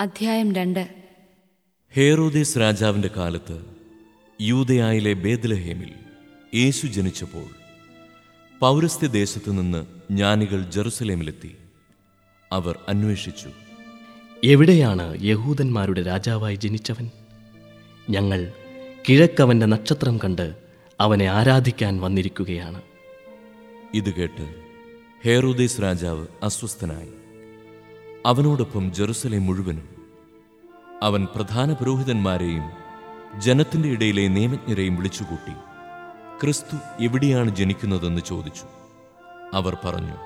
അധ്യായം രണ്ട്. ഹേറോദേസ് രാജാവിന്റെ കാലത്ത് യൂതയായിലെ ബേദ്ലഹേമിൽ യേശു ജനിച്ചപ്പോൾ പൗരസ്ത്യ ദേശത്തു നിന്ന് ജ്ഞാനികൾ ജെറുസലേമിലെത്തി. അവർ അന്വേഷിച്ചു. എവിടെയാണ് യഹൂദന്മാരുടെ രാജാവായി ജനിച്ചവൻ? ഞങ്ങൾ കിഴക്കവന്റെ നക്ഷത്രം കണ്ട് അവനെ ആരാധിക്കാൻ വന്നിരിക്കുകയാണ്. ഇത് കേട്ട് ഹേറോദേസ് രാജാവ് അസ്വസ്ഥനായി. അവനോടൊപ്പം ജെറുസലേം മുഴുവനും. അവൻ പ്രധാന പുരോഹിതന്മാരെയും ജനത്തിന്റെ ഇടയിലെ നിയമജ്ഞരെയും വിളിച്ചുകൂട്ടി ക്രിസ്തു എവിടെയാണ് ജനിക്കുന്നതെന്ന് ചോദിച്ചു. അവർ പറഞ്ഞു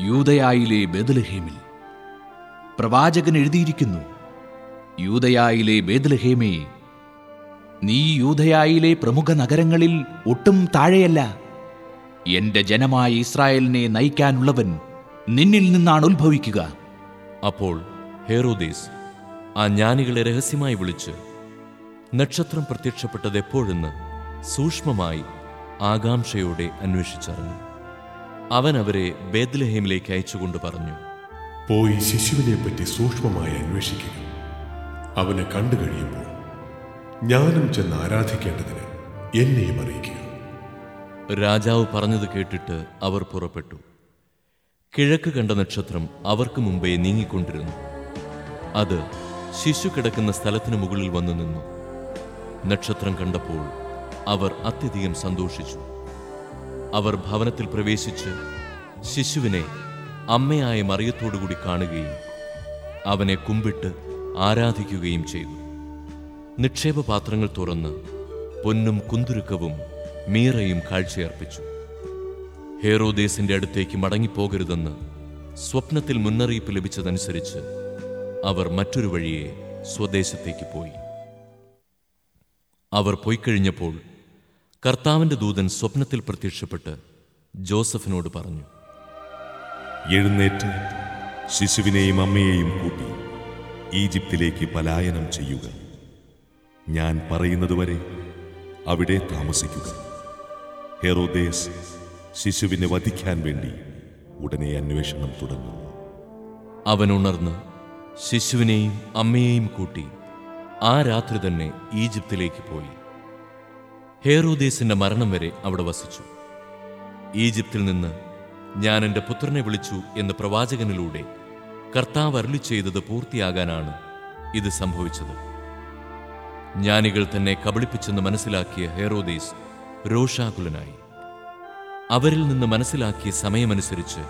യൂതയായിലെ ബേദലഹേമിൽ പ്രവാചകൻ എഴുതിയിരിക്കുന്നു യൂതയായിലെ ബേദലഹേമേ നീ യൂതയായിലെ പ്രമുഖ നഗരങ്ങളിൽ ഒട്ടും താഴെയല്ല. എന്റെ ജനമായ ഇസ്രായേലിനെ നയിക്കാനുള്ളവൻ നിന്നിൽ നിന്നാണ് ഉത്ഭവിക്കുക. അപ്പോൾ ഹേറോദീസ് ആ ജ്ഞാനികളെ രഹസ്യമായി വിളിച്ച് നക്ഷത്രം പ്രത്യക്ഷപ്പെട്ടത് എപ്പോഴെന്ന് സൂക്ഷ്മമായി ആകാംക്ഷയോടെ അന്വേഷിച്ചറിഞ്ഞു. അവൻ അവരെ ബേദ്ലഹേമിലേക്ക് അയച്ചുകൊണ്ട് പറഞ്ഞു പോയി ശിശുവിനെ പറ്റി സൂക്ഷ്മമായി അന്വേഷിക്കുക. അവനെ കണ്ടു കഴിയുമ്പോൾ ഞാനും ചെന്ന് ആരാധിക്കേണ്ടതിന് എന്നെയും അറിയിക്കുക. രാജാവ് പറഞ്ഞത് കേട്ടിട്ട് അവർ പുറപ്പെട്ടു. കിഴക്ക് കണ്ട നക്ഷത്രം അവർക്ക് മുമ്പേ നീങ്ങിക്കൊണ്ടിരുന്നു. അത് ശിശു കിടക്കുന്ന സ്ഥലത്തിന് മുകളിൽ വന്നു നിന്നു. നക്ഷത്രം കണ്ടപ്പോൾ അവർ അത്യധികം സന്തോഷിച്ചു. അവർ ഭവനത്തിൽ പ്രവേശിച്ച് ശിശുവിനെ അമ്മയായ മറിയത്തോടുകൂടി കാണുകയും അവനെ കുമ്പിട്ട് ആരാധിക്കുകയും ചെയ്തു. നിക്ഷേപപാത്രങ്ങൾ തുറന്ന് പൊന്നും കുന്തുരുക്കവും മീറയും കാഴ്ചയർപ്പിച്ചു. ഹേറോദേസിന്റെ അടുത്തേക്ക് മടങ്ങിപ്പോകരുതെന്ന് സ്വപ്നത്തിൽ മുന്നറിയിപ്പ് ലഭിച്ചതനുസരിച്ച് അവർ മറ്റൊരു വഴിയെ സ്വദേശത്തേക്ക് പോയി. അവർ പോയിക്കഴിഞ്ഞപ്പോൾ കർത്താവിന്റെ ദൂതൻ സ്വപ്നത്തിൽ പ്രത്യക്ഷപ്പെട്ട് ജോസഫിനോട് പറഞ്ഞു എഴുന്നേറ്റ് ശിശുവിനെയും അമ്മയെയും കൂട്ടി ഈജിപ്തിലേക്ക് പലായനം ചെയ്യുക. ഞാൻ പറയുന്നതുവരെ അവിടെ താമസിക്കുക. ഹെറോദേസ് ശിശുവിനെ വധിക്കാൻ വേണ്ടി ഉടനെ അന്വേഷണം തുടങ്ങും അവൻ ഉണർന്ന് ശിശുവിനെയും അമ്മയെയും കൂട്ടി ആ രാത്രി തന്നെ ഈജിപ്തിലേക്ക് പോയി. ഹേറോദേസിന്റെ മരണം വരെ അവിടെ വസിച്ചു. ഈജിപ്തിൽ നിന്ന് ഞാൻ എന്റെ പുത്രനെ വിളിച്ചു എന്ന പ്രവാചകനിലൂടെ കർത്താവ് അരുളി ചെയ്തത് പൂർത്തിയാകാനാണ് ഇത് സംഭവിച്ചത്. ജ്ഞാനികൾ തന്നെ കബളിപ്പിച്ചെന്ന് മനസ്സിലാക്കിയ ഹേറോദേസ് രോഷാകുലനായി. അവരിൽ നിന്ന് മനസ്സിലാക്കിയ സമയമനുസരിച്ച്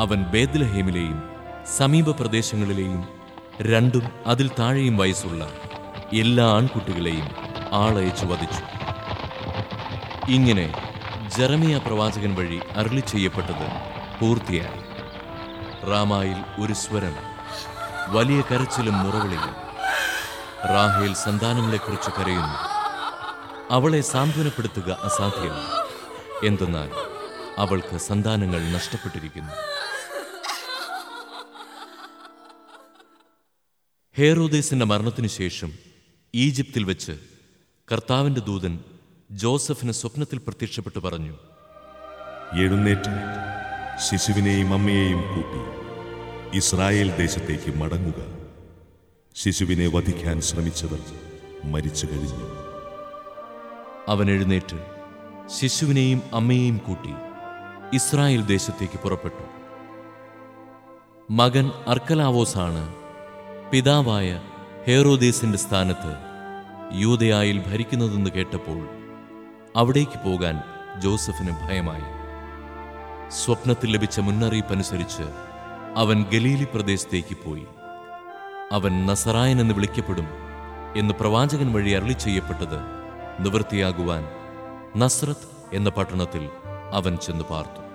അവൻ ബേദ്ലഹേമിലെയും സമീപ പ്രദേശങ്ങളിലെയും രണ്ടും അതിൽ താഴെയും വയസ്സുള്ള എല്ലാ ആൺകുട്ടികളെയും ആളയച്ചു വധിച്ചു. ഇങ്ങനെ ജറമിയ പ്രവാചകൻ വഴി അരുളി ചെയ്യപ്പെട്ടത് പൂർത്തിയായി. റാമായിൽ ഒരു സ്വരം വലിയ കരച്ചിലും മുറവിളിയും റാഹേൽ സന്താനങ്ങളെക്കുറിച്ച് കരയുന്നു. അവളെ സാന്ത്വനപ്പെടുത്തുക അസാധ്യമാണ് എന്തെന്നാൽ അവൾക്ക് സന്താനങ്ങൾ നഷ്ടപ്പെട്ടിരിക്കുന്നു. ഹേറോദേസിന്റെ മരണത്തിനു ശേഷം ഈജിപ്തിൽ വെച്ച് കർത്താവിന്റെ ദൂതൻ ജോസഫിന് സ്വപ്നത്തിൽ പ്രത്യക്ഷപ്പെട്ടു പറഞ്ഞു എഴുന്നേറ്റ് ശിശുവിനെയും അമ്മയെയും കൂട്ടി ഇസ്രായേൽ ദേശത്തേക്ക് മടങ്ങുക. ശിശുവിനെ വധിക്കാൻ ശ്രമിച്ചവർ മരിച്ചു കഴിഞ്ഞു. അവൻ എഴുന്നേറ്റ് ശിശുവിനെയും അമ്മയെയും കൂട്ടി ഇസ്രായേൽ ദേശത്തേക്ക് പുറപ്പെട്ടു. മകൻ അർക്കലാവോസാണ് പിതാവായ ഹേറോദേസിന്റെ സ്ഥാനത്ത് യൂതയായിൽ ഭരിക്കുന്നതെന്ന് കേട്ടപ്പോൾ അവിടേക്ക് പോകാൻ ജോസഫിന് ഭയമായി. സ്വപ്നത്തിൽ ലഭിച്ച മുന്നറിയിപ്പനുസരിച്ച് അവൻ ഗലീലി പ്രദേശത്തേക്ക് പോയി. അവൻ നസറായൻ എന്ന് വിളിക്കപ്പെടും എന്ന് പ്രവാചകൻ വഴി അരളി ചെയ്യപ്പെട്ടത് നിവൃത്തിയാകുവാൻ നസ്രത്ത് എന്ന പട്ടണത്തിൽ അവൻ ചെന്നു പാർത്തു.